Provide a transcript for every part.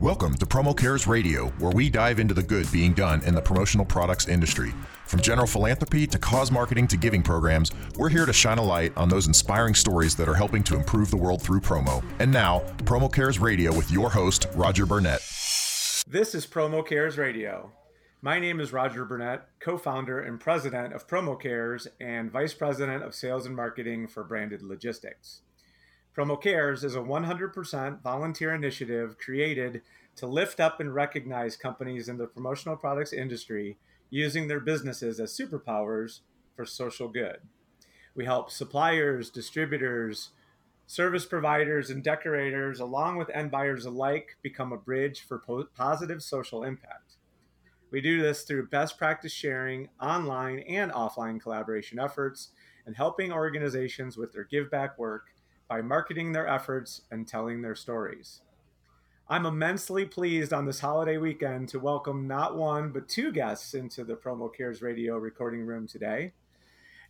Welcome to Promo Cares Radio, where we dive into the good being done in the promotional products industry. From general philanthropy to cause marketing to giving programs, we're here to shine a light on those inspiring stories that are helping to improve the world through promo. And now, Promo Cares Radio with your host, Roger Burnett. This is Promo Cares Radio. My name is Roger Burnett, co founder and president of Promo Cares and vice president of sales and marketing for Branded Logistics. Promo Cares is a 100% volunteer initiative created to lift up and recognize companies in the promotional products industry using their businesses as superpowers for social good. We help suppliers, distributors, service providers, and decorators, along with end buyers alike, become a bridge for po- positive social impact. We do this through best practice sharing, online and offline collaboration efforts, and helping organizations with their give back work by marketing their efforts and telling their stories. I'm immensely pleased on this holiday weekend to welcome not one, but two guests into the Promo Cares radio recording room today.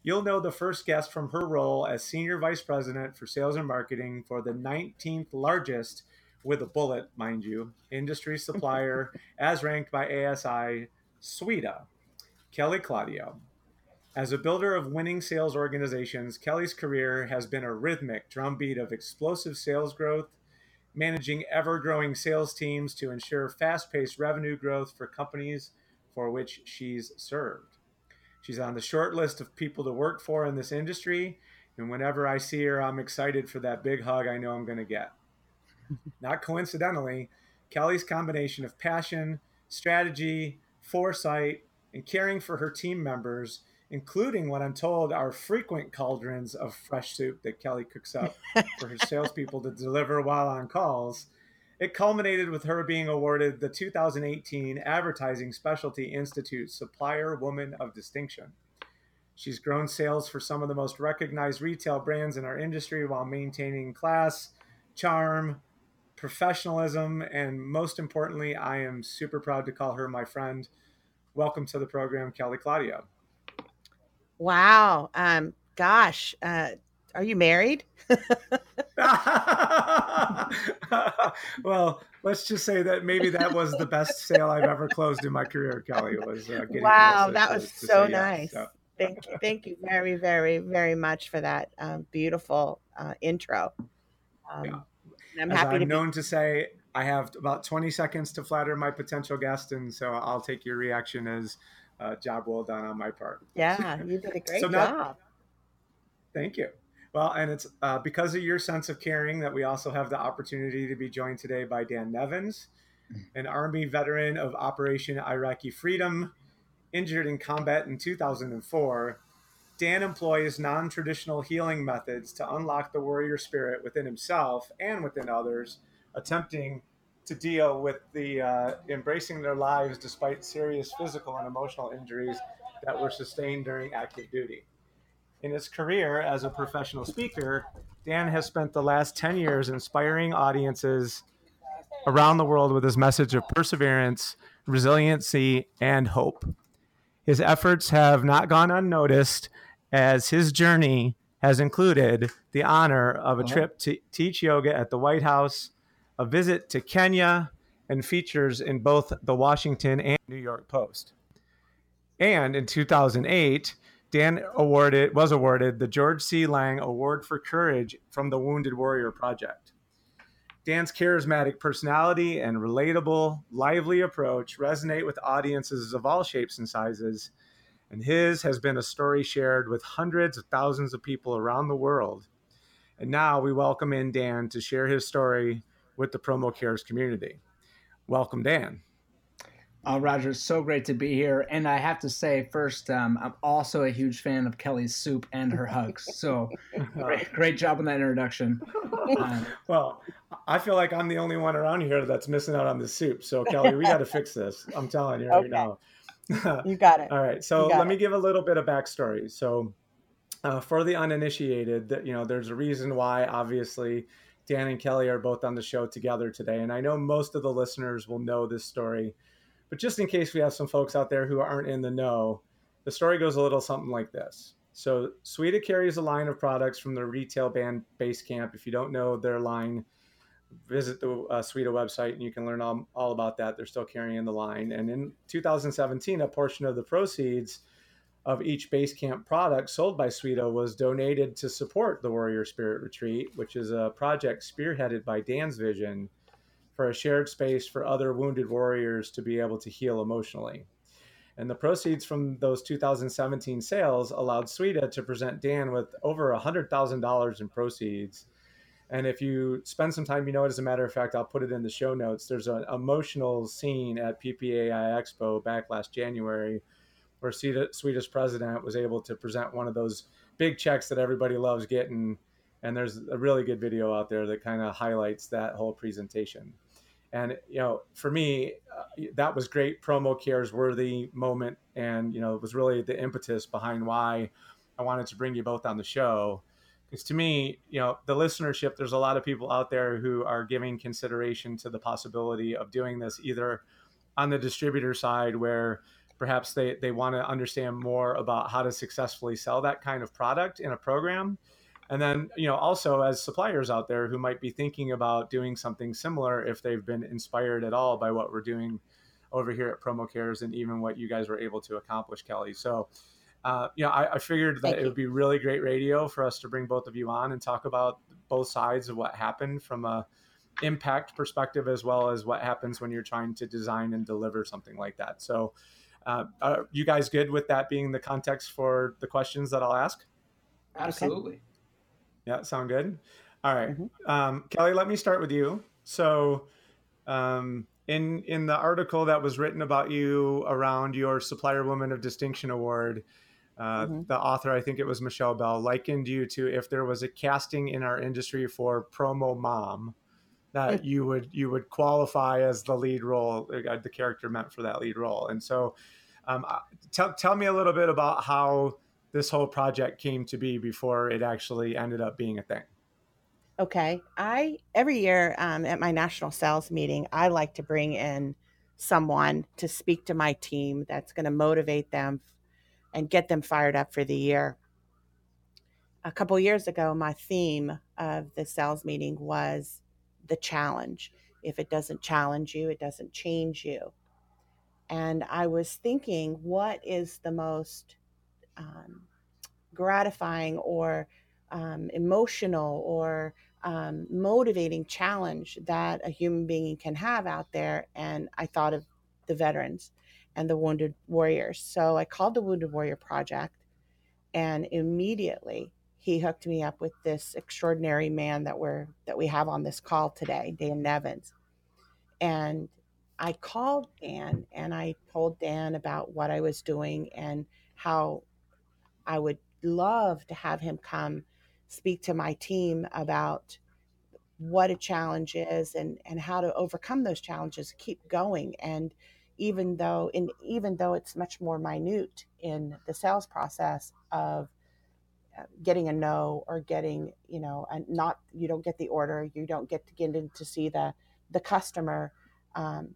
You'll know the first guest from her role as Senior Vice President for Sales and Marketing for the 19th largest, with a bullet, mind you, industry supplier as ranked by ASI, SWEDA, Kelly Claudio. As a builder of winning sales organizations, Kelly's career has been a rhythmic drumbeat of explosive sales growth, managing ever growing sales teams to ensure fast paced revenue growth for companies for which she's served. She's on the short list of people to work for in this industry, and whenever I see her, I'm excited for that big hug I know I'm going to get. Not coincidentally, Kelly's combination of passion, strategy, foresight, and caring for her team members including what I'm told are frequent cauldrons of fresh soup that Kelly cooks up for her salespeople to deliver while on calls. It culminated with her being awarded the 2018 Advertising Specialty Institute Supplier Woman of Distinction. She's grown sales for some of the most recognized retail brands in our industry while maintaining class, charm, professionalism, and most importantly, I am super proud to call her my friend. Welcome to the program, Kelly Claudio. Wow. Um, gosh, uh, are you married? well, let's just say that maybe that was the best sale I've ever closed in my career, Kelly. Was uh, wow, that was to, to so nice. Yes, so. Thank you, thank you very, very, very much for that um, beautiful uh, intro. Um, yeah. I'm As happy I'm to known be- to say, I have about 20 seconds to flatter my potential guest, and so I'll take your reaction as uh, job well done on my part. Yeah, you did a great so job. Thank you. Well, and it's uh, because of your sense of caring that we also have the opportunity to be joined today by Dan Nevins, an Army veteran of Operation Iraqi Freedom, injured in combat in 2004. Dan employs non traditional healing methods to unlock the warrior spirit within himself and within others, attempting to deal with the uh, embracing their lives despite serious physical and emotional injuries that were sustained during active duty. In his career as a professional speaker, Dan has spent the last 10 years inspiring audiences around the world with his message of perseverance, resiliency, and hope. His efforts have not gone unnoticed as his journey has included the honor of a uh-huh. trip to teach yoga at the White House a visit to Kenya, and features in both the Washington and New York Post. And in 2008, Dan awarded was awarded the George C. Lang Award for Courage from the Wounded Warrior Project. Dan's charismatic personality and relatable, lively approach resonate with audiences of all shapes and sizes, and his has been a story shared with hundreds of thousands of people around the world. And now we welcome in Dan to share his story with the Promo Cares community. Welcome, Dan. Uh, Roger, it's so great to be here. And I have to say, first, um, I'm also a huge fan of Kelly's soup and her hugs. So great, great job on that introduction. Um, well, I feel like I'm the only one around here that's missing out on the soup. So, Kelly, we got to fix this. I'm telling you right now. you got it. All right. So, let it. me give a little bit of backstory. So, uh, for the uninitiated, you know, there's a reason why, obviously, Dan and Kelly are both on the show together today. And I know most of the listeners will know this story, but just in case we have some folks out there who aren't in the know, the story goes a little something like this. So, SWEDA carries a line of products from the retail band Basecamp. If you don't know their line, visit the uh, SWEDA website and you can learn all, all about that. They're still carrying the line. And in 2017, a portion of the proceeds of each base camp product sold by SWEDA was donated to support the Warrior Spirit Retreat, which is a project spearheaded by Dan's vision for a shared space for other wounded warriors to be able to heal emotionally. And the proceeds from those 2017 sales allowed SWEDA to present Dan with over $100,000 in proceeds and if you spend some time, you know, it. as a matter of fact, I'll put it in the show notes. There's an emotional scene at PPAI Expo back last January where SWEDA's president was able to present one of those big checks that everybody loves getting. And there's a really good video out there that kind of highlights that whole presentation. And, you know, for me, uh, that was great promo cares worthy moment. And, you know, it was really the impetus behind why I wanted to bring you both on the show because to me you know the listenership there's a lot of people out there who are giving consideration to the possibility of doing this either on the distributor side where perhaps they, they want to understand more about how to successfully sell that kind of product in a program. And then you know also as suppliers out there who might be thinking about doing something similar if they've been inspired at all by what we're doing over here at promo cares and even what you guys were able to accomplish kelly. So uh, you know, I, I figured that it would be really great radio for us to bring both of you on and talk about both sides of what happened from a impact perspective as well as what happens when you're trying to design and deliver something like that. So, uh, are you guys good with that being the context for the questions that I'll ask? Absolutely. Yeah, sound good. All right. mm-hmm. um, Kelly, let me start with you. So, um, in in the article that was written about you around your Supplier Woman of Distinction Award, uh, mm-hmm. The author, I think it was Michelle Bell, likened you to if there was a casting in our industry for promo mom, that you would you would qualify as the lead role, uh, the character meant for that lead role. And so, um, uh, tell tell me a little bit about how this whole project came to be before it actually ended up being a thing. Okay, I every year um, at my national sales meeting, I like to bring in someone to speak to my team that's going to motivate them and get them fired up for the year. A couple years ago, my theme of the sales meeting was the challenge. If it doesn't challenge you, it doesn't change you. And I was thinking, what is the most um, gratifying or um, emotional or um, motivating challenge that a human being can have out there? And I thought of the veterans and the Wounded Warriors. So I called the Wounded Warrior Project, and immediately he hooked me up with this extraordinary man that we're that we have on this call today, Dan Nevins. And I called Dan and I told Dan about what I was doing and how I would love to have him come speak to my team about what a challenge is and, and how to overcome those challenges, keep going. And even though in even though it's much more minute in the sales process of uh, getting a no or getting you know and not you don't get the order you don't get to get in to see the the customer um,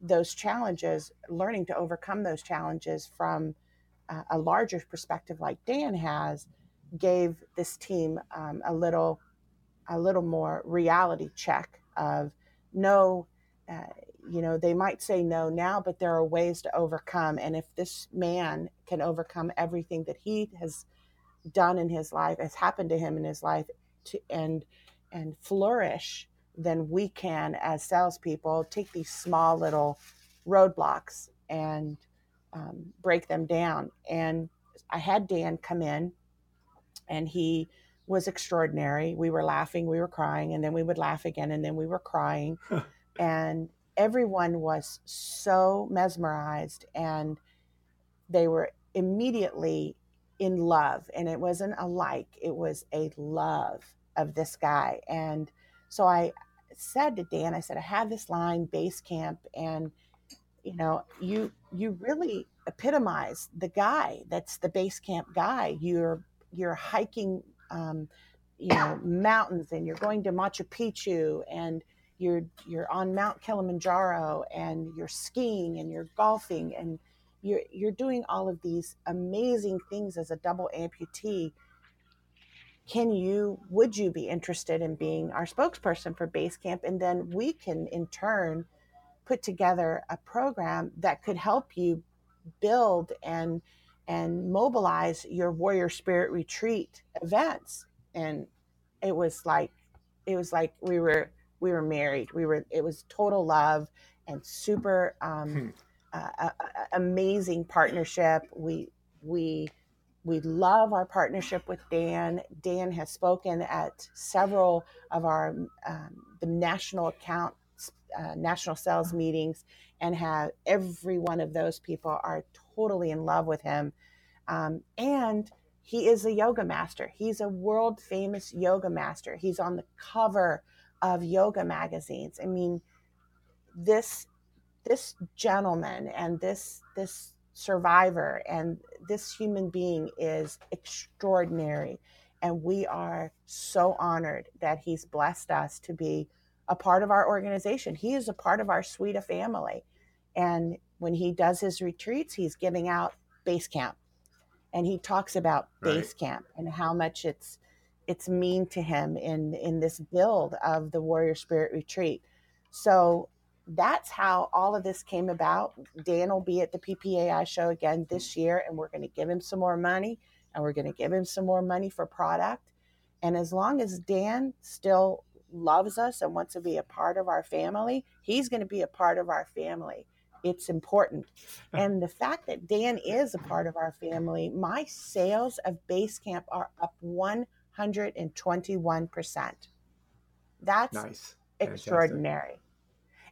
those challenges learning to overcome those challenges from uh, a larger perspective like dan has gave this team um, a little a little more reality check of no uh, you know, they might say no now, but there are ways to overcome. And if this man can overcome everything that he has done in his life, has happened to him in his life, to, and and flourish, then we can, as salespeople, take these small little roadblocks and um, break them down. And I had Dan come in, and he was extraordinary. We were laughing, we were crying, and then we would laugh again, and then we were crying. and everyone was so mesmerized and they were immediately in love and it wasn't a like it was a love of this guy and so i said to dan i said i have this line base camp and you know you you really epitomize the guy that's the base camp guy you're you're hiking um, you know mountains and you're going to machu picchu and you're you're on Mount Kilimanjaro and you're skiing and you're golfing and you're you're doing all of these amazing things as a double amputee. Can you would you be interested in being our spokesperson for Basecamp? And then we can in turn put together a program that could help you build and and mobilize your warrior spirit retreat events. And it was like it was like we were we were married. We were it was total love and super um, hmm. uh, uh, amazing partnership. We we we love our partnership with Dan. Dan has spoken at several of our um, the national account uh, national sales meetings and have every one of those people are totally in love with him. Um, and he is a yoga master. He's a world famous yoga master. He's on the cover of yoga magazines. I mean, this this gentleman and this this survivor and this human being is extraordinary. And we are so honored that he's blessed us to be a part of our organization. He is a part of our suite of family. And when he does his retreats he's giving out base camp. And he talks about right. base camp and how much it's it's mean to him in in this build of the warrior spirit retreat. So that's how all of this came about. Dan will be at the PPAI show again this mm-hmm. year, and we're going to give him some more money, and we're going to give him some more money for product. And as long as Dan still loves us and wants to be a part of our family, he's going to be a part of our family. It's important. And the fact that Dan is a part of our family, my sales of Basecamp are up 121%. That's nice. extraordinary. Fantastic.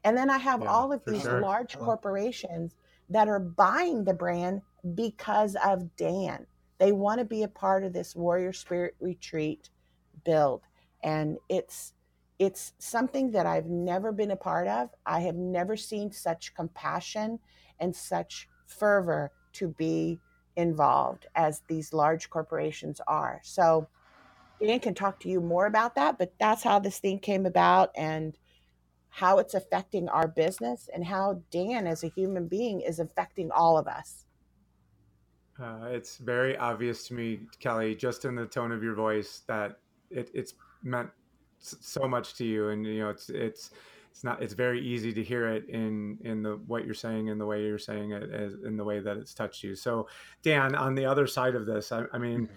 And then I have yeah, all of these sure. large corporations that are buying the brand because of Dan. They want to be a part of this warrior spirit retreat build. And it's it's something that I've never been a part of. I have never seen such compassion and such fervor to be involved as these large corporations are. So Dan can talk to you more about that, but that's how this thing came about and how it's affecting our business and how Dan, as a human being, is affecting all of us. Uh, it's very obvious to me, Kelly, just in the tone of your voice, that it, it's meant so much to you, and you know, it's it's it's not it's very easy to hear it in in the what you're saying and the way you're saying it as, in the way that it's touched you. So, Dan, on the other side of this, I, I mean. Mm-hmm.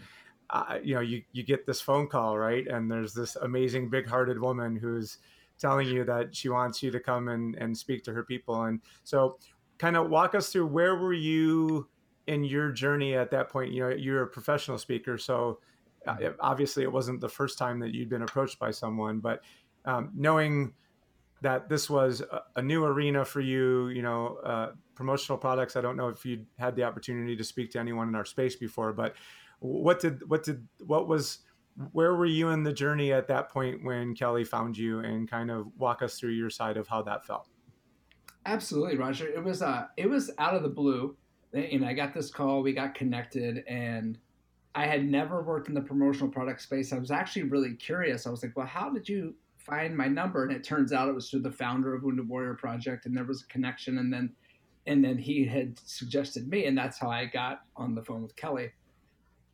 Uh, you know, you, you get this phone call, right? And there's this amazing, big hearted woman who's, telling you that she wants you to come and, and speak to her people. And so, kind of walk us through where were you in your journey at that point? You know, you're a professional speaker, so uh, mm-hmm. obviously it wasn't the first time that you'd been approached by someone, but um, knowing that this was a, a, new arena for you, you know, uh, promotional products. I don't know if you'd had the opportunity to speak to anyone in our space before, but what did what did what was where were you in the journey at that point when Kelly found you and kind of walk us through your side of how that felt? Absolutely, Roger. It was uh it was out of the blue. And I got this call, we got connected and I had never worked in the promotional product space. I was actually really curious. I was like, well, how did you find my number? And it turns out it was through the founder of Wounded Warrior Project and there was a connection and then and then he had suggested me and that's how I got on the phone with Kelly.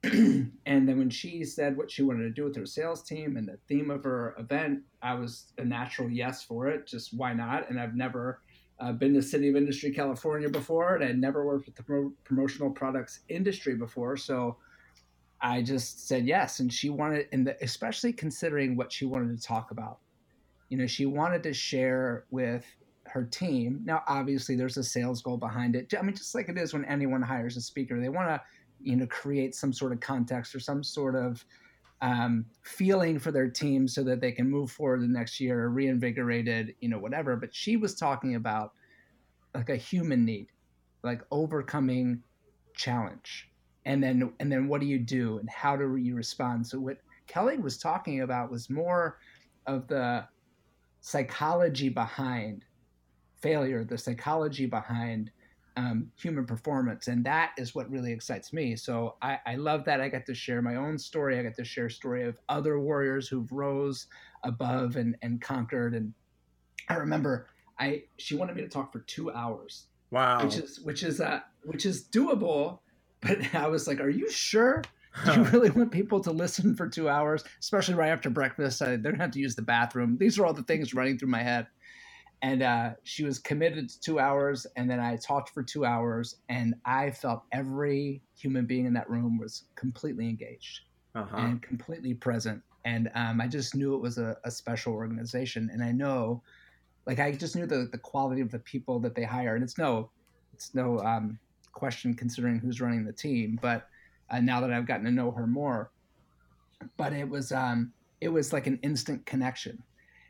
and then when she said what she wanted to do with her sales team and the theme of her event, I was a natural yes for it. Just why not? And I've never uh, been to City of Industry, California before, and I'd never worked with the pro- promotional products industry before. So I just said yes. And she wanted, and the, especially considering what she wanted to talk about. You know, she wanted to share with her team. Now, obviously, there's a sales goal behind it. I mean, just like it is when anyone hires a speaker, they want to you know create some sort of context or some sort of um, feeling for their team so that they can move forward the next year reinvigorated you know whatever. But she was talking about like a human need like overcoming challenge. And then and then what do you do? And how do you respond? So what kelly was talking about was more of the psychology behind failure the psychology behind um, human performance, and that is what really excites me. So I, I love that I get to share my own story. I get to share story of other warriors who've rose above and and conquered. And I remember I she wanted me to talk for two hours. Wow, which is which is uh which is doable, but I was like, "Are you sure?" Do you really want people to listen for two hours, especially right after breakfast? I, they're gonna have to use the bathroom. These are all the things running through my head. And uh, she was committed to two hours, and then I talked for two hours, and I felt every human being in that room was completely engaged uh-huh. and completely present. And um, I just knew it was a, a special organization, and I know, like, I just knew the the quality of the people that they hire, and it's no, it's no um, question considering who's running the team, but uh, now that I've gotten to know her more. But it was um, it was like an instant connection,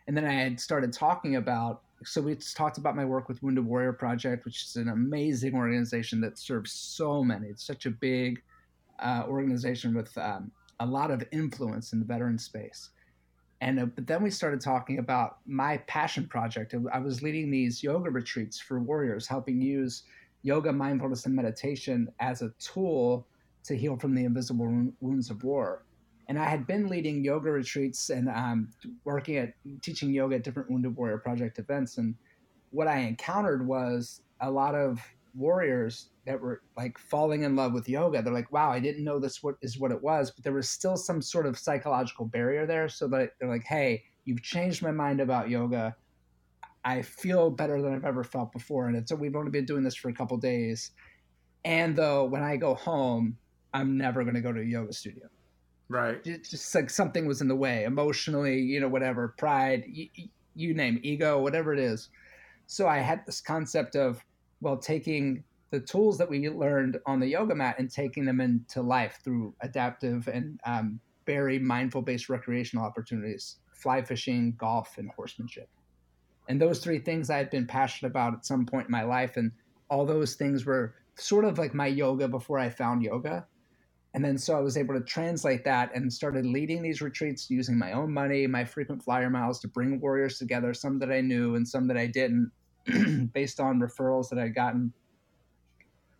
and then I had started talking about. So we talked about my work with Wounded Warrior Project, which is an amazing organization that serves so many. It's such a big uh, organization with um, a lot of influence in the veteran space. And uh, but then we started talking about my passion project. I was leading these yoga retreats for warriors, helping use yoga, mindfulness, and meditation as a tool to heal from the invisible wounds of war. And I had been leading yoga retreats and um, working at teaching yoga at different Wounded Warrior Project events. And what I encountered was a lot of warriors that were like falling in love with yoga. They're like, wow, I didn't know this what is what it was, but there was still some sort of psychological barrier there. So that they're like, hey, you've changed my mind about yoga. I feel better than I've ever felt before. And it's so we've only been doing this for a couple days. And though when I go home, I'm never going to go to a yoga studio. Right. It's just like something was in the way, emotionally, you know, whatever, pride, you, you name ego, whatever it is. So I had this concept of, well, taking the tools that we learned on the yoga mat and taking them into life through adaptive and um, very mindful based recreational opportunities, fly fishing, golf, and horsemanship. And those three things I had been passionate about at some point in my life. And all those things were sort of like my yoga before I found yoga. And then so I was able to translate that and started leading these retreats using my own money, my frequent flyer miles to bring warriors together, some that I knew and some that I didn't, based on referrals that I'd gotten,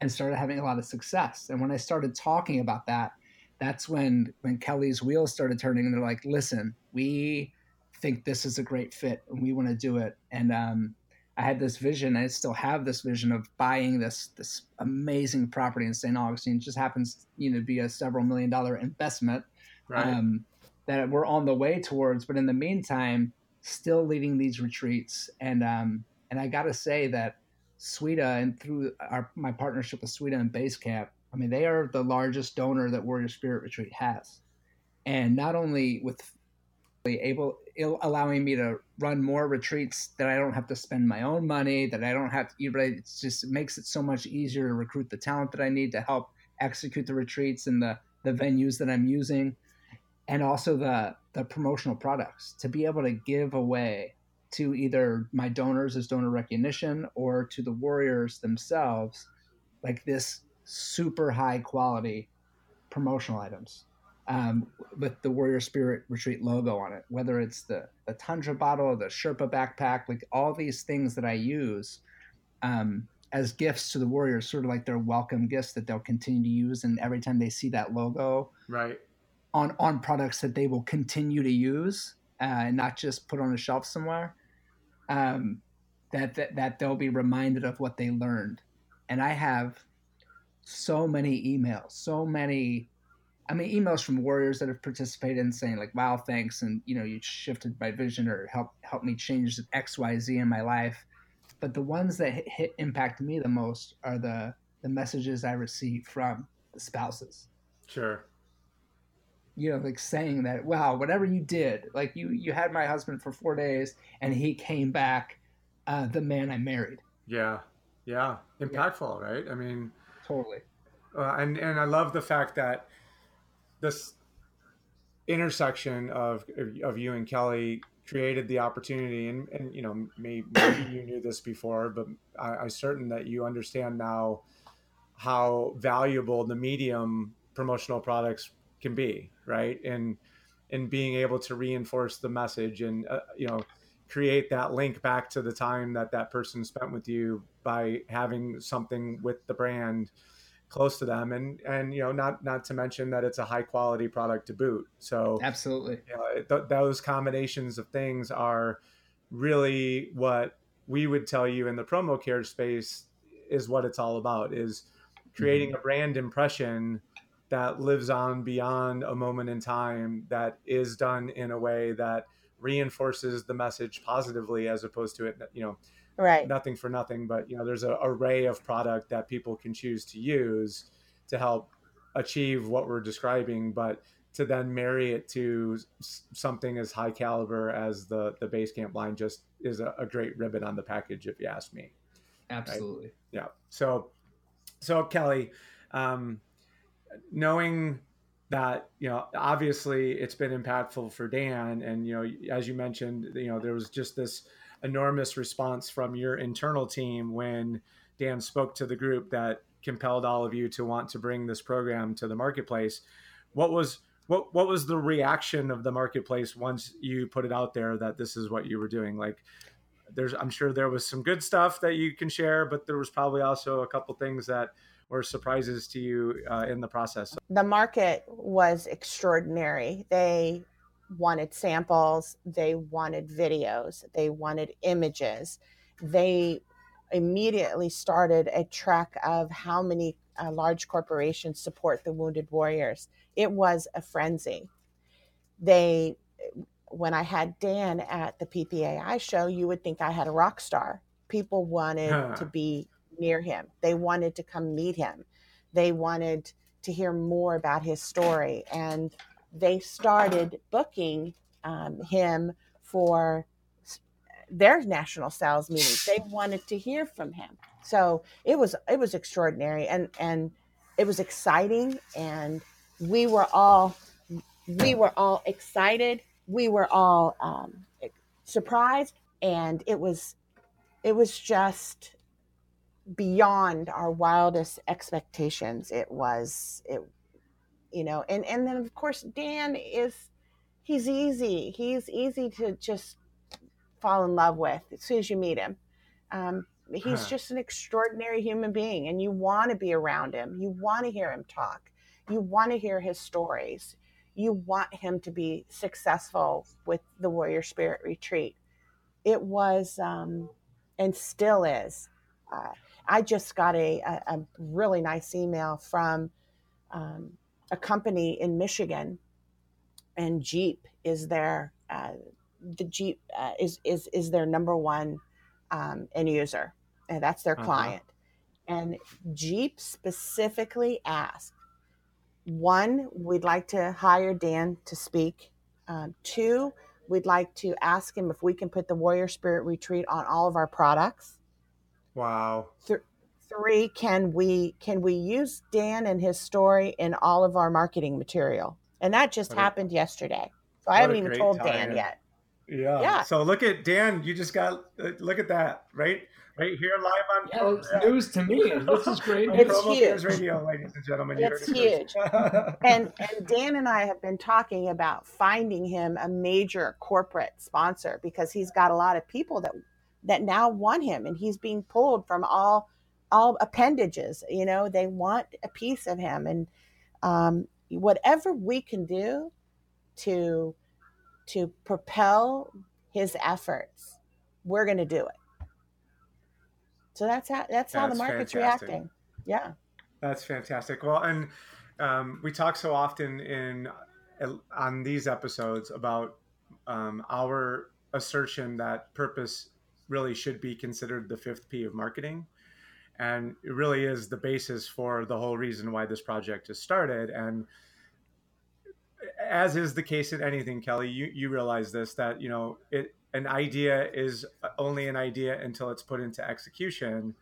and started having a lot of success. And when I started talking about that, that's when when Kelly's wheels started turning and they're like, listen, we think this is a great fit and we want to do it. And um, I had this vision. I still have this vision of buying this this amazing property in St. Augustine. It just happens, you know, to be a several million dollar investment right. um, that we're on the way towards. But in the meantime, still leading these retreats. And um, and I got to say that SWEDA and through our my partnership with SWEDA and Basecamp, I mean, they are the largest donor that Warrior Spirit Retreat has. And not only with able allowing me to run more retreats that I don't have to spend my own money, that I don't have to, it just makes it so much easier to recruit the talent that I need to help execute the retreats and the, the venues that I'm using. And also the, the promotional products to be able to give away to either my donors as donor recognition or to the warriors themselves, like this super high quality promotional items um, with the Warrior Spirit Retreat logo on it, whether it's the, the Tundra bottle, the Sherpa backpack, like all these things that I use um, as gifts to the Warriors, sort of like their welcome gifts that they'll continue to use. And every time they see that logo right. on, on products that they will continue to use uh, and not just put on a shelf somewhere, um, that, that, that they'll be reminded of what they learned. And I have so many emails, so many I mean, emails from warriors that have participated in saying like, "Wow, thanks," and you know, you shifted my vision or help help me change X, Y, Z in my life. But the ones that hit, hit impact me the most are the the messages I receive from the spouses. Sure. You know, like saying that, "Wow, whatever you did, like you you had my husband for four days, and he came back, uh, the man I married." Yeah, yeah, impactful, yeah. right? I mean, totally. Uh, and and I love the fact that this intersection of of you and Kelly created the opportunity and, and you know maybe, maybe you knew this before but I, I certain that you understand now how valuable the medium promotional products can be right? And and being able to reinforce the message and uh, you know create that link back to the time that that person spent with you by having something with the brand close to them. And and you know not not to mention that it's a high quality product to boot. So absolutely. you know, th- those combinations of things are really what we would tell you in the promo care space is what it's all about is creating mm-hmm. a brand impression that lives on beyond a moment in time that is done in a way that reinforces the message positively as opposed to it you know right. nothing for nothing but you know there's an array of product that people can choose to use to help achieve what we're describing but to then marry it to something as high caliber as the the base camp line just is a, a great ribbon on the package if you ask me. Absolutely. Right? yeah. So so kelly um, knowing that you know obviously it's been impactful for dan and you know as you mentioned you know there was just this enormous response from your internal team when dan spoke to the group that compelled all of you to want to bring this program to the marketplace what was what what was the reaction of the marketplace once you put it out there that this is what you were doing like there's i'm sure there was some good stuff that you can share but there was probably also a couple things that were surprises to you uh, in the process? The market was extraordinary. They wanted samples, they wanted videos, they wanted images. They immediately started a track of how many uh, large corporations support the wounded warriors. It was a frenzy. They, when I had Dan at the PPAI show, you would think I had a rock star. People wanted huh. to be near him. They wanted to come meet him. They wanted to hear more about his story. And they started booking um, him for their national sales meetings. They wanted to hear from him. So it was it was extraordinary and and it was exciting and we were all we were all excited. We were all um, surprised and it was it was just beyond our wildest expectations. It was it you know, and and then of course Dan is he's easy. He's easy to just fall in love with as soon as you meet him. Um, he's huh. just an extraordinary human being, and you want to be around him. You want to hear him talk. You want to hear his stories. You want him to be successful with the Warrior Spirit Retreat. It was, um, and still is, uh, I just got a, a, a really nice email from um, a company in Michigan, and Jeep is their uh, the Jeep uh, is is is their number one um, end user, and that's their uh-huh. client. And Jeep specifically asked, one, we'd like to hire Dan to speak. Um, two, we'd like to ask him if we can put the Warrior Spirit Retreat on all of our products. Wow. Th- three, can we can we use Dan and his story in all of our marketing material? And that just what happened a, yesterday. So I haven't even told Dan yet. Yeah. Yeah. So look at Dan. You just got uh, look at that right right here live on. Yeah, it's yeah. news to me. This is great. it's huge. Radio, ladies and gentlemen. It's huge. and and Dan and I have been talking about finding him a major corporate sponsor because he's got a lot of people that that now want him and he's being pulled from all all appendages you know they want a piece of him. And um, whatever we can do to to propel his efforts we're going to do it. So that's how that's, that's how the market's fantastic. reacting. Yeah. That's fantastic. Well and um, we talk so often in on these episodes about um, our assertion that purpose really should be considered the fifth P of marketing. And it really is the basis for the whole reason why this project has started. And as is the case in anything, Kelly, you, you realize this that, you know, it, an idea is only an idea until it's put into execution.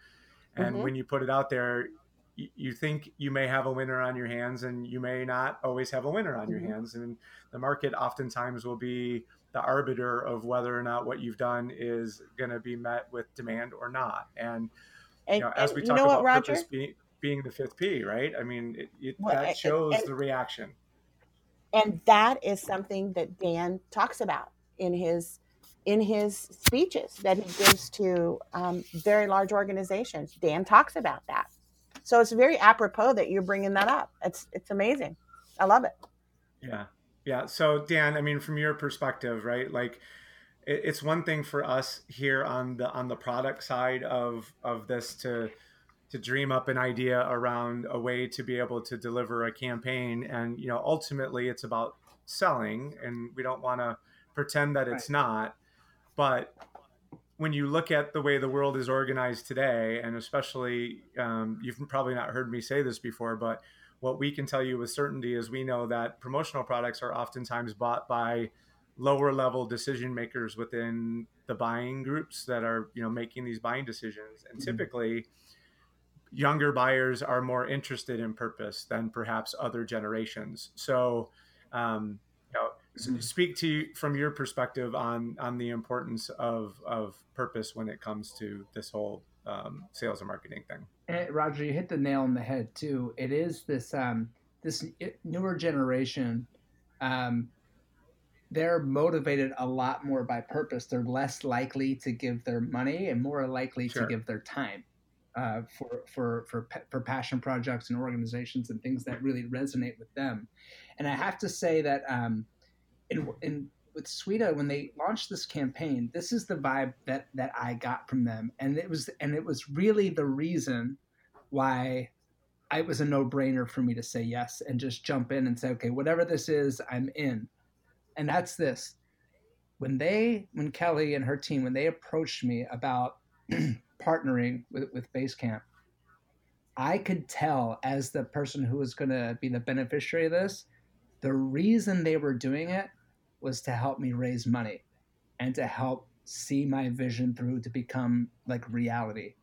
And mm-hmm. when you put it out there, you, you think you may have a winner on your hands and you may not always have a winner on mm-hmm. your hands. And the market oftentimes will be the arbiter of whether or not what you've done is going to be met with demand or not. And, and you know, as we talk about what, purpose being, being the fifth P, right? I mean, it, it, well, that shows and, the reaction. And that is something that Dan talks about in his in his speeches that he gives to um, very large organizations. Dan talks about that. So it's very apropos that you're bringing that up. It's it's amazing. I love it. Yeah, yeah. So Dan, I mean, from your perspective, right? Like, it's one thing for us here on the on the product side of of this to to dream up an idea around a way to be able to deliver a campaign and you know ultimately it's about selling and we don't want to pretend that it's right. not but when you look at the way the world is organized today and especially um, you've probably not heard me say this before but what we can tell you with certainty is we know that promotional products are oftentimes bought by lower level decision makers within the buying groups that are you know making these buying decisions and mm-hmm. typically younger buyers are more interested in purpose than perhaps other generations. So, um, you know, mm-hmm. speak to you from your perspective on on the importance of of purpose when it comes to this whole um, sales and marketing thing. And Roger, you hit the nail on the head too. It is this um, this newer generation. Um, they're motivated a lot more by purpose. They're less likely to give their money and more likely sure. to give their time uh, for for for for passion projects and organizations and things that really resonate with them. And I have to say that um, in, in with SWEDA when they launched this campaign, this is the vibe that that I got from them, and it was and it was really the reason why it was a no brainer for me to say yes and just jump in and say, okay, whatever this is, I'm in. And that's this. When they, when Kelly and her team, when they approached me about partnering with, with Basecamp, I could tell as the person who was going to be the beneficiary of this, the reason they were doing it was to help me raise money and to help see my vision through to become like reality.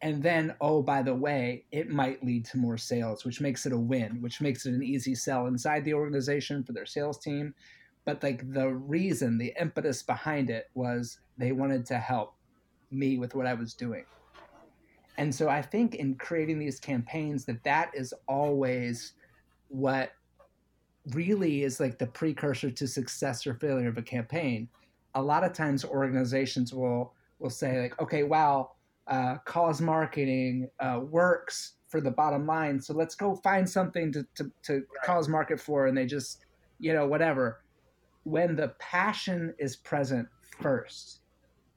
And then, oh, by the way, it might lead to more sales, which makes it a win, which makes it an easy sell inside the organization for their sales team. But like the reason, the impetus behind it was they wanted to help me with what I was doing. And so I think in creating these campaigns that that is always what really is like the precursor to success or failure of a campaign. A lot of times organizations will will say like, okay, wow, uh, cause marketing uh, works for the bottom line, so let's go find something to to, to right. cause market for, and they just you know whatever. When the passion is present first,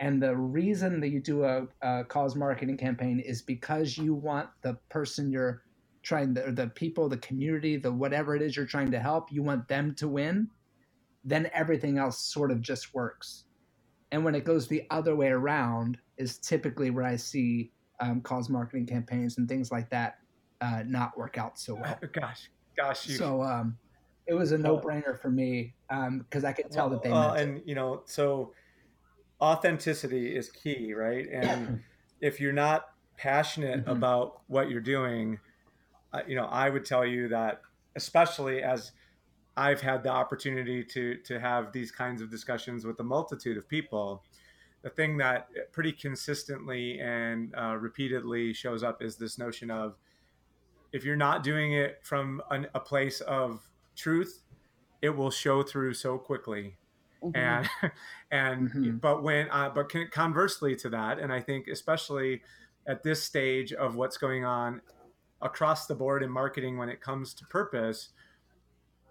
and the reason that you do a, a, cause marketing campaign is because you want the person you're trying the, the people, the community, the whatever it is you're trying to help, you want them to win, then everything else sort of just works. And when it goes the other way around, is typically where I see um, cause marketing campaigns and things like that uh, not work out so well. Gosh, gosh. You... So um, it was a no brainer for me because um, I could tell well, that they. Uh, and it. you know, so authenticity is key, right? And if you're not passionate mm-hmm. about what you're doing, uh, you know, I would tell you that, especially as I've had the opportunity to to have these kinds of discussions with a multitude of people. The thing that pretty consistently and uh, repeatedly shows up is this notion of if you're not doing it from an, a place of truth, it will show through so quickly Mm-hmm. and and mm-hmm. but when uh, but conversely to that and i think especially at this stage of what's going on across the board in marketing when it comes to purpose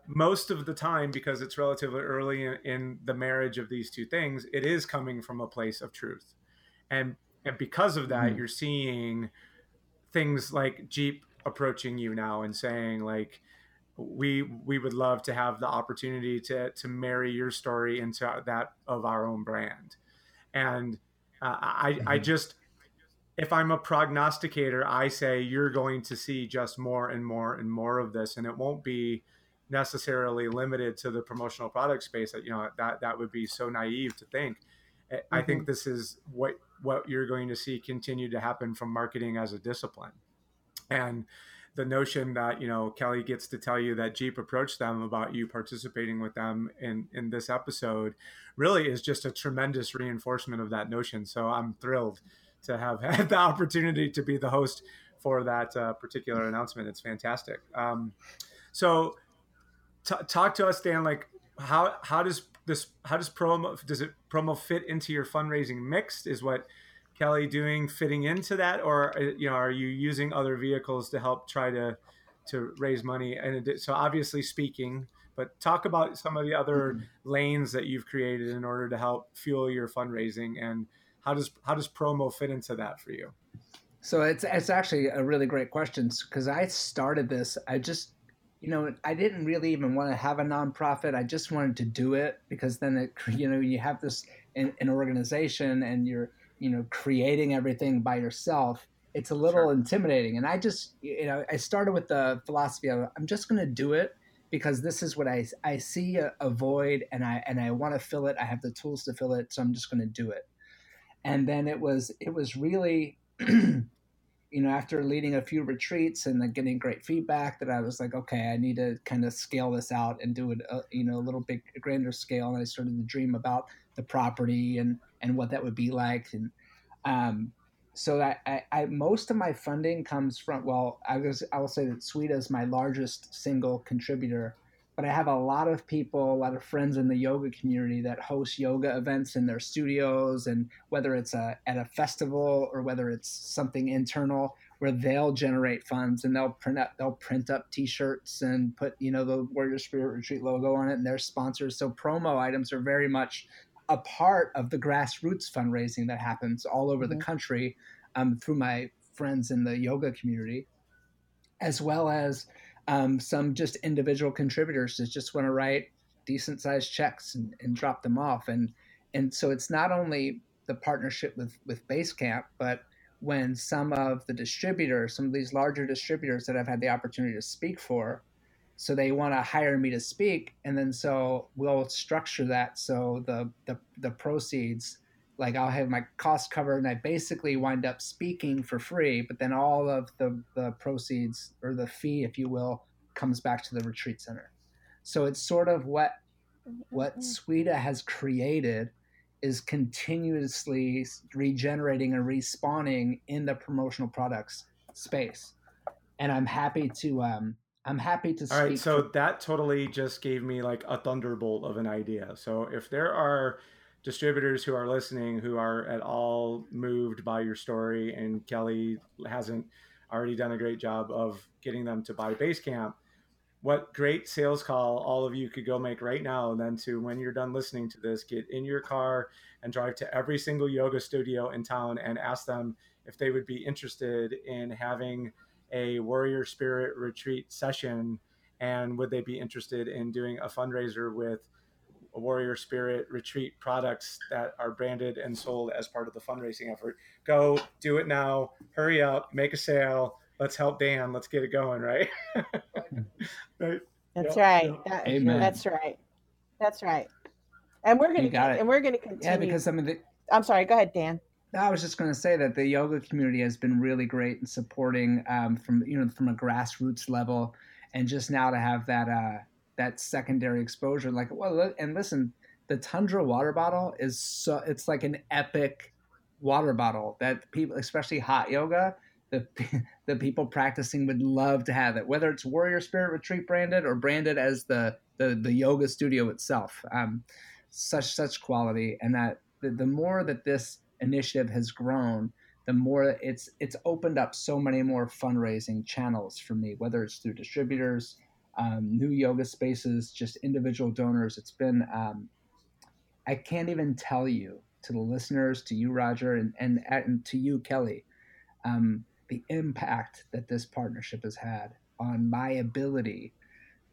most of the time because it's relatively early in, in the marriage of these two things it is coming from a place of truth and and because of that mm-hmm. you're seeing things like jeep approaching you now and saying like we we would love to have the opportunity to to marry your story into that of our own brand and uh, i mm-hmm. i just if i'm a prognosticator i say you're going to see just more and more and more of this and it won't be necessarily limited to the promotional product space that you know that that would be so naive to think mm-hmm. i think this is what what you're going to see continue to happen from marketing as a discipline and the notion that you know Kelly gets to tell you that Jeep approached them about you participating with them in in this episode really is just a tremendous reinforcement of that notion. So I'm thrilled to have had the opportunity to be the host for that uh, particular announcement. It's fantastic. Um, so t- talk to us, Dan. Like how how does this how does promo does it promo fit into your fundraising mix? Is what Kelly doing fitting into that, or uh, you know, are you using other vehicles to help try to to raise money? And so, obviously speaking, but talk about some of the other mm-hmm. lanes that you've created in order to help fuel your fundraising, and how does how does promo fit into that for you? So it's it's actually a really great question because I started this. I just you know, I didn't really even want to have a nonprofit. I just wanted to do it because then it, you know, you have this an, an organization and you're, you know, creating everything by yourself. It's a little sure. intimidating. And I just, you know, I started with the philosophy of I'm just going to do it because this is what I, I see a, a void and I, and I want to fill it. I have the tools to fill it. So I'm just going to do it. And then it was, it was really, you know, after leading a few retreats and then getting great feedback, that I was like, okay, I need to kind of scale this out and do it, uh, you know, a little bit grander scale. And I started to dream about the property and and what that would be like. And um, so I, I, I, most of my funding comes from. Well, I was I will say that SWEDA is my largest single contributor, but I have a lot of people, a lot of friends in the yoga community that host yoga events in their studios, and whether it's a, at a festival or whether it's something internal, where they'll generate funds and they'll print up they'll print up T-shirts and put you know the Warrior Spirit Retreat logo on it, and they're sponsors. So promo items are very much a part of the grassroots fundraising that happens all over mm-hmm. the country um, through my friends in the yoga community, as well as um, some just individual contributors that just want to write decent sized checks and, and drop them off. And and so it's not only the partnership with with Basecamp, but when some of the distributors, some of these larger distributors that I've had the opportunity to speak for, so they want to hire me to speak, and then so we'll structure that so the the, the proceeds like I'll have my cost covered and I basically wind up speaking for free, but then all of the, the proceeds or the fee, if you will, comes back to the retreat center. So it's sort of what what mm-hmm. Has created is continuously regenerating and respawning in the promotional products space. And I'm happy to um I'm happy to All right, so that totally just gave me like a thunderbolt of an idea. So if there are distributors who are listening who are at all moved by your story and Kelly hasn't already done a great job of getting them to buy Basecamp, what great sales call all of you could go make right now and then to when you're done listening to this get in your car and drive to every single yoga studio in town and ask them if they would be interested in having a warrior spirit retreat session and would they be interested in doing a fundraiser with Warrior Spirit retreat products that are branded and sold as part of the fundraising effort. Go do it now. Hurry up, make a sale. Let's help Dan. Let's get it going, right? right. That's yep. right. That, Amen. That's right. That's right. And we're gonna and we're gonna continue. Yeah, because I mean, the, I'm sorry. Go ahead, Dan. I was just going to say that the yoga community has been really great in supporting um, from you know from a grassroots level, and just now to have that uh, that secondary exposure. Like, well, and listen, the Tundra water bottle is so it's like an epic water bottle that people, especially hot yoga, the the people practicing would love to have it. Whether it's Warrior Spirit Retreat branded or branded as the the, the yoga studio itself, um, such such quality, and that the, the more that this initiative has grown, the more it's it's opened up so many more fundraising channels for me, whether it's through distributors, um, new yoga spaces, just individual donors. It's been, um, I can't even tell you to the listeners, to you, Roger, and, and, and to you, Kelly, um, the impact that this partnership has had on my ability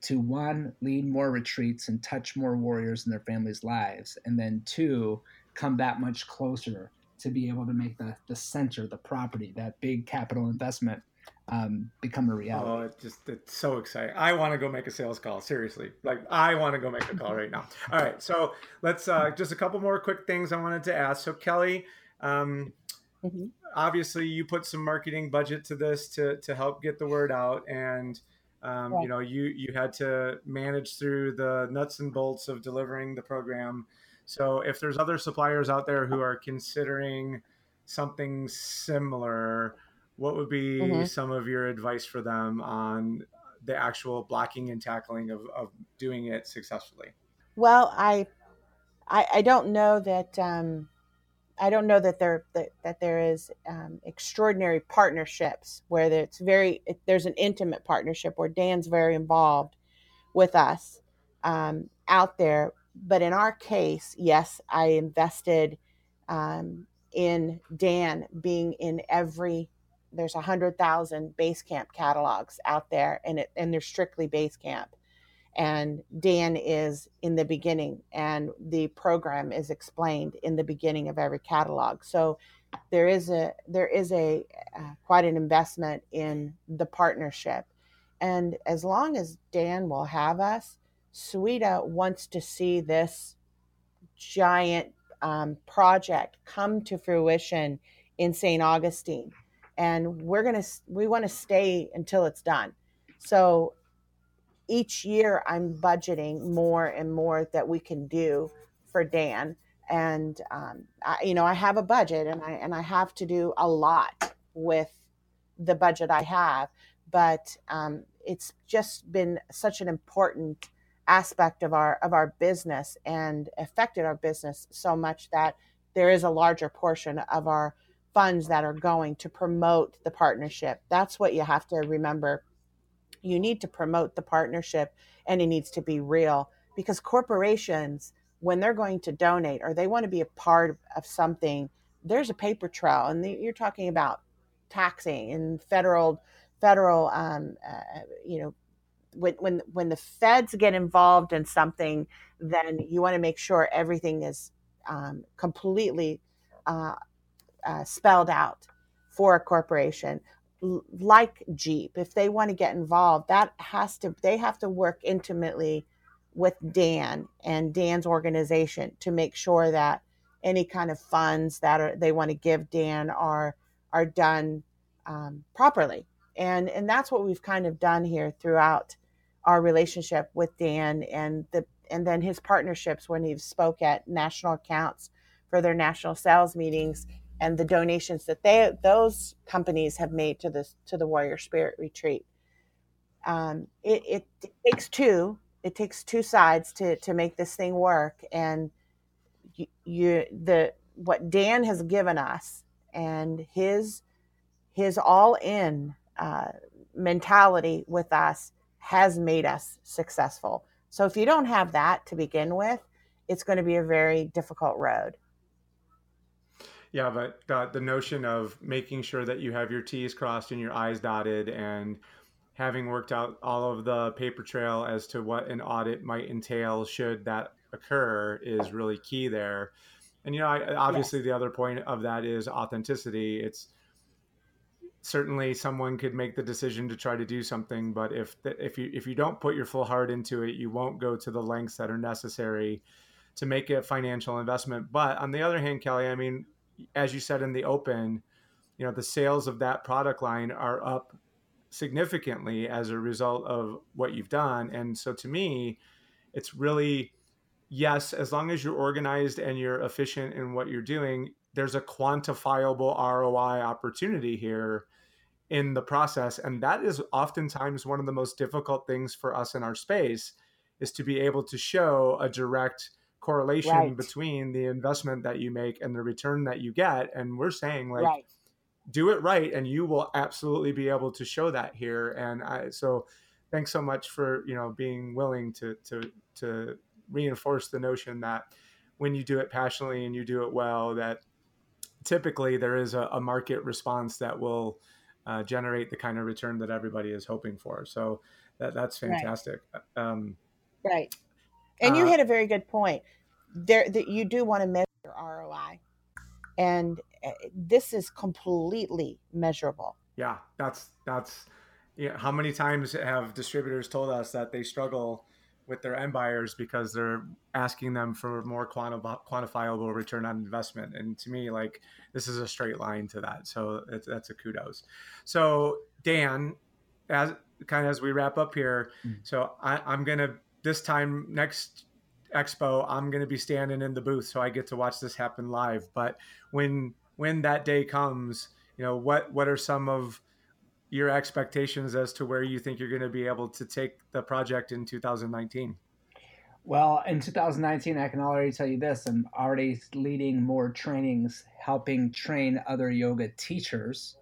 to one, lead more retreats and touch more warriors in their families' lives, and then two, come that much closer to be able to make the, the center, the property, that big capital investment um, become a reality. Oh, it's just it's so exciting. I want to go make a sales call. Seriously, like I want to go make a call right now. All right, so let's uh, just a couple more quick things I wanted to ask. So Kelly, um, mm-hmm. obviously you put some marketing budget to this to to help get the word out, and um, yeah. you know you you had to manage through the nuts and bolts of delivering the program. So if there's other suppliers out there who are considering something similar what would be mm-hmm. some of your advice for them on the actual blocking and tackling of, of doing it successfully? Well, I, I, I don't know that, um, I don't know that there that, that there is um, extraordinary partnerships where it's very it, there's an intimate partnership where Dan's very involved with us um, out there. But in our case, yes, I invested um, in Dan being in every there's a hundred thousand Basecamp catalogs out there, and it and they're strictly Basecamp. And Dan is in the beginning, and the program is explained in the beginning of every catalog. So there is a there is a uh, quite an investment in the partnership, and as long as Dan will have us, SWEDA wants to see this giant um, project come to fruition in St. Augustine. And we're to, we want to stay until it's done. So each year I'm budgeting more and more that we can do for Dan. And, um, I, you know, I have a budget and I, and I have to do a lot with the budget I have, but um, it's just been such an important aspect of our of our business and affected our business so much that there is a larger portion of our funds that are going to promote the partnership. That's what you have to remember. You need to promote the partnership and it needs to be real because corporations when they're going to donate or they want to be a part of something, there's a paper trail and you're talking about taxing and federal federal um, uh, you know when when when the feds get involved in something, then you want to make sure everything is um, completely uh, uh, spelled out for a corporation like Jeep. If they want to get involved, that has to they have to work intimately with Dan and Dan's organization to make sure that any kind of funds that are, they want to give Dan are are done um, properly. And and that's what we've kind of done here throughout our relationship with Dan and the and then his partnerships when he spoke at national accounts for their national sales meetings and the donations that they those companies have made to this to the warrior spirit retreat. Um, it, it, takes two it takes two sides to to make this thing work. And you, you the what dan has given us and his his all in uh, mentality with us has made us successful. So if you don't have that to begin with, it's going to be a very difficult road. Yeah, but the, the notion of making sure that you have your T's crossed and your I's dotted and having worked out all of the paper trail as to what an audit might entail should that occur is really key there. And you know, I, obviously yes. the other point of that is authenticity. It's certainly someone could make the decision to try to do something but if the, if you if you don't put your full heart into it you won't go to the lengths that are necessary to make a financial investment. But on the other hand kelly i mean as you said in the open you know the sales of that product line are up significantly as a result of what you've done. And so to me it's really yes as long as you're organized and you're efficient in what you're doing there's a quantifiable ROI opportunity here in the process and that is oftentimes one of the most difficult things for us in our space is to be able to show a direct correlation right. between the investment that you make and the return that you get and we're saying like right. do it right and you will absolutely be able to show that here and I, so thanks so much for you know being willing to to to reinforce the notion that when you do it passionately and you do it well that typically there is a, a market response that will uh, generate the kind of return that everybody is hoping for. So that that's fantastic. Right. Um, right. And uh, you hit a very good point. There, that you do want to measure ROI, and eh, this is completely measurable. Yeah, that's that's. Yeah, how many times have distributors told us that they struggle with their end buyers because they're asking them for more quantifiable return on investment. And to me, like this is a straight line to that. So that's a kudos. So Dan, as kind of as we wrap up here, mm-hmm. so I, I'm gonna this time next expo, I'm gonna be standing in the booth, so I get to watch this happen live. But when when that day comes, you know what what are some of your expectations as to where you think you're going to be able to take the project in 2019? Well, in 2019, I can already tell you this I'm already leading more trainings, helping train other yoga teachers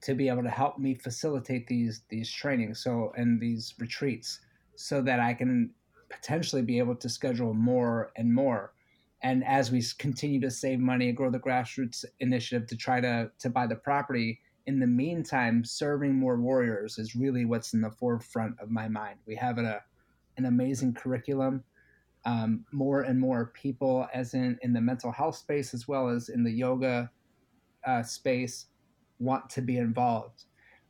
to be able to help me facilitate these these trainings so and these retreats so that I can potentially be able to schedule more and more and as we continue to save money and grow the grassroots initiative to try to to buy the property in the meantime, serving more warriors is really what's in the forefront of my mind. We have a, an amazing curriculum. Um, more and more people, as in in the mental health space as well as in the yoga uh, space, want to be involved.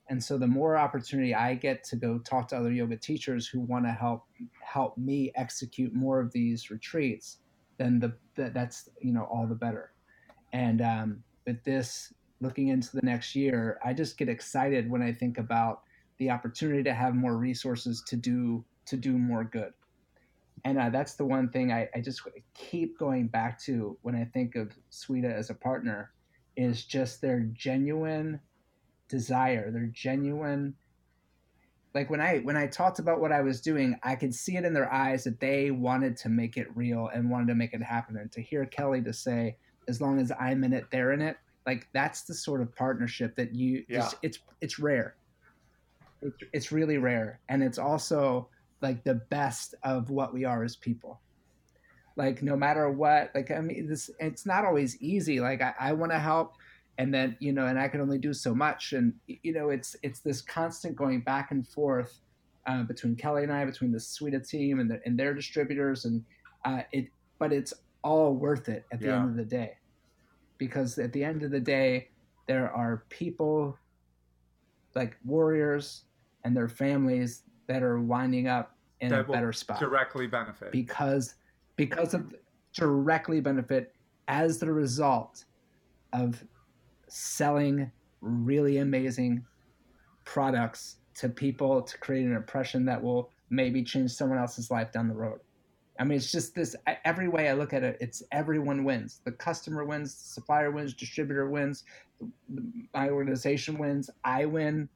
And so, the more opportunity I get to go talk to other yoga teachers who want to help help me execute more of these retreats, then the, the that's you know all the better. And um, with this looking into the next year, I just get excited when I think about the opportunity to have more resources to do to do more good. And uh, that's the one thing I, I just keep going back to when I think of SWEDA as a partner is just their genuine desire, their genuine like when I when I talked about what I was doing, I could see it in their eyes that they wanted to make it real and wanted to make it happen. And to hear Kelly to say, as long as I'm in it, they're in it, like that's the sort of partnership that you yeah. just, it's it's rare. It's, it's really rare, and it's also like the best of what we are as people. Like no matter what, like I mean, this it's not always easy. Like I, I want to help, and then you know, and I can only do so much, and you know, it's it's this constant going back and forth uh, between Kelly and I, between the SWEDA team and, the, and their distributors, and uh, it. But it's all worth it at the yeah. end of the day because at the end of the day, there are people like warriors and their families that are winding up in that a better spot directly benefit because because of directly benefit as the result of selling really amazing products to people to create an impression that will maybe change someone else's life down the road. I mean, it's just this every way I look at it, it's everyone wins. The customer wins, the supplier wins, distributor wins, my organization wins, I win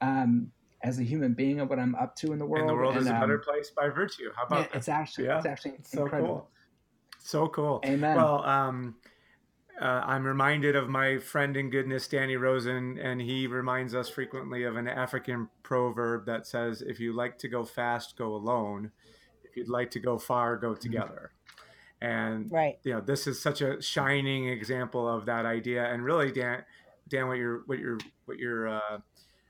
um, as a human being of what I'm up to in the world. And the world and, is a better um, place by virtue. How about yeah, It's actually, yeah. it's actually so incredible. cool. So cool. Amen. Well, um, uh, I'm reminded of my friend in goodness, Danny Rosen, and he reminds us frequently of an African proverb that says, "If you like to go fast, go alone." You'd like to go far, go mm-hmm. together. And right. you know, this is such a shining example of that idea. And really, Dan, Dan, what you're what you're what you're uh,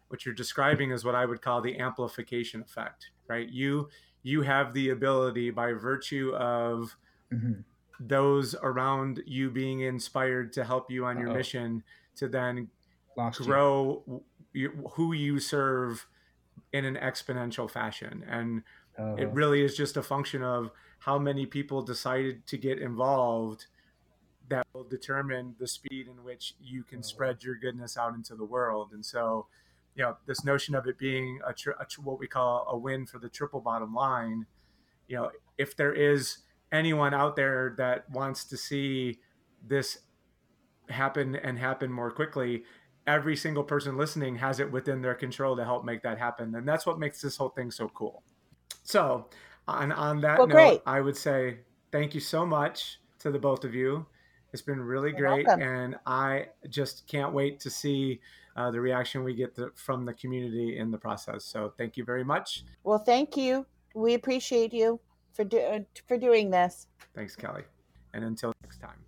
what you're describing is what I would call the amplification effect, right? You you have the ability by virtue of mm-hmm. those around you being inspired to help you on your Uh-oh. mission to then Lost grow you. who you serve in an exponential fashion. And uh-huh. It really is just a function of how many people decided to get involved that will determine the speed in which you can uh-huh. spread your goodness out into the world. And so, you know, this notion of it being a, tri- a what we call a win for the triple bottom line, you know, if there is anyone out there that wants to see this happen and happen more quickly, every single person listening has it within their control to help make that happen. And that's what makes this whole thing so cool. So, on on that well, note, great. I would say thank you so much to the both of you. It's been really You're great, welcome. and I just can't wait to see uh, the reaction we get the, from the community in the process. So, thank you very much. Well, thank you. We appreciate you for do, for doing this. Thanks, Kelly. And until next time.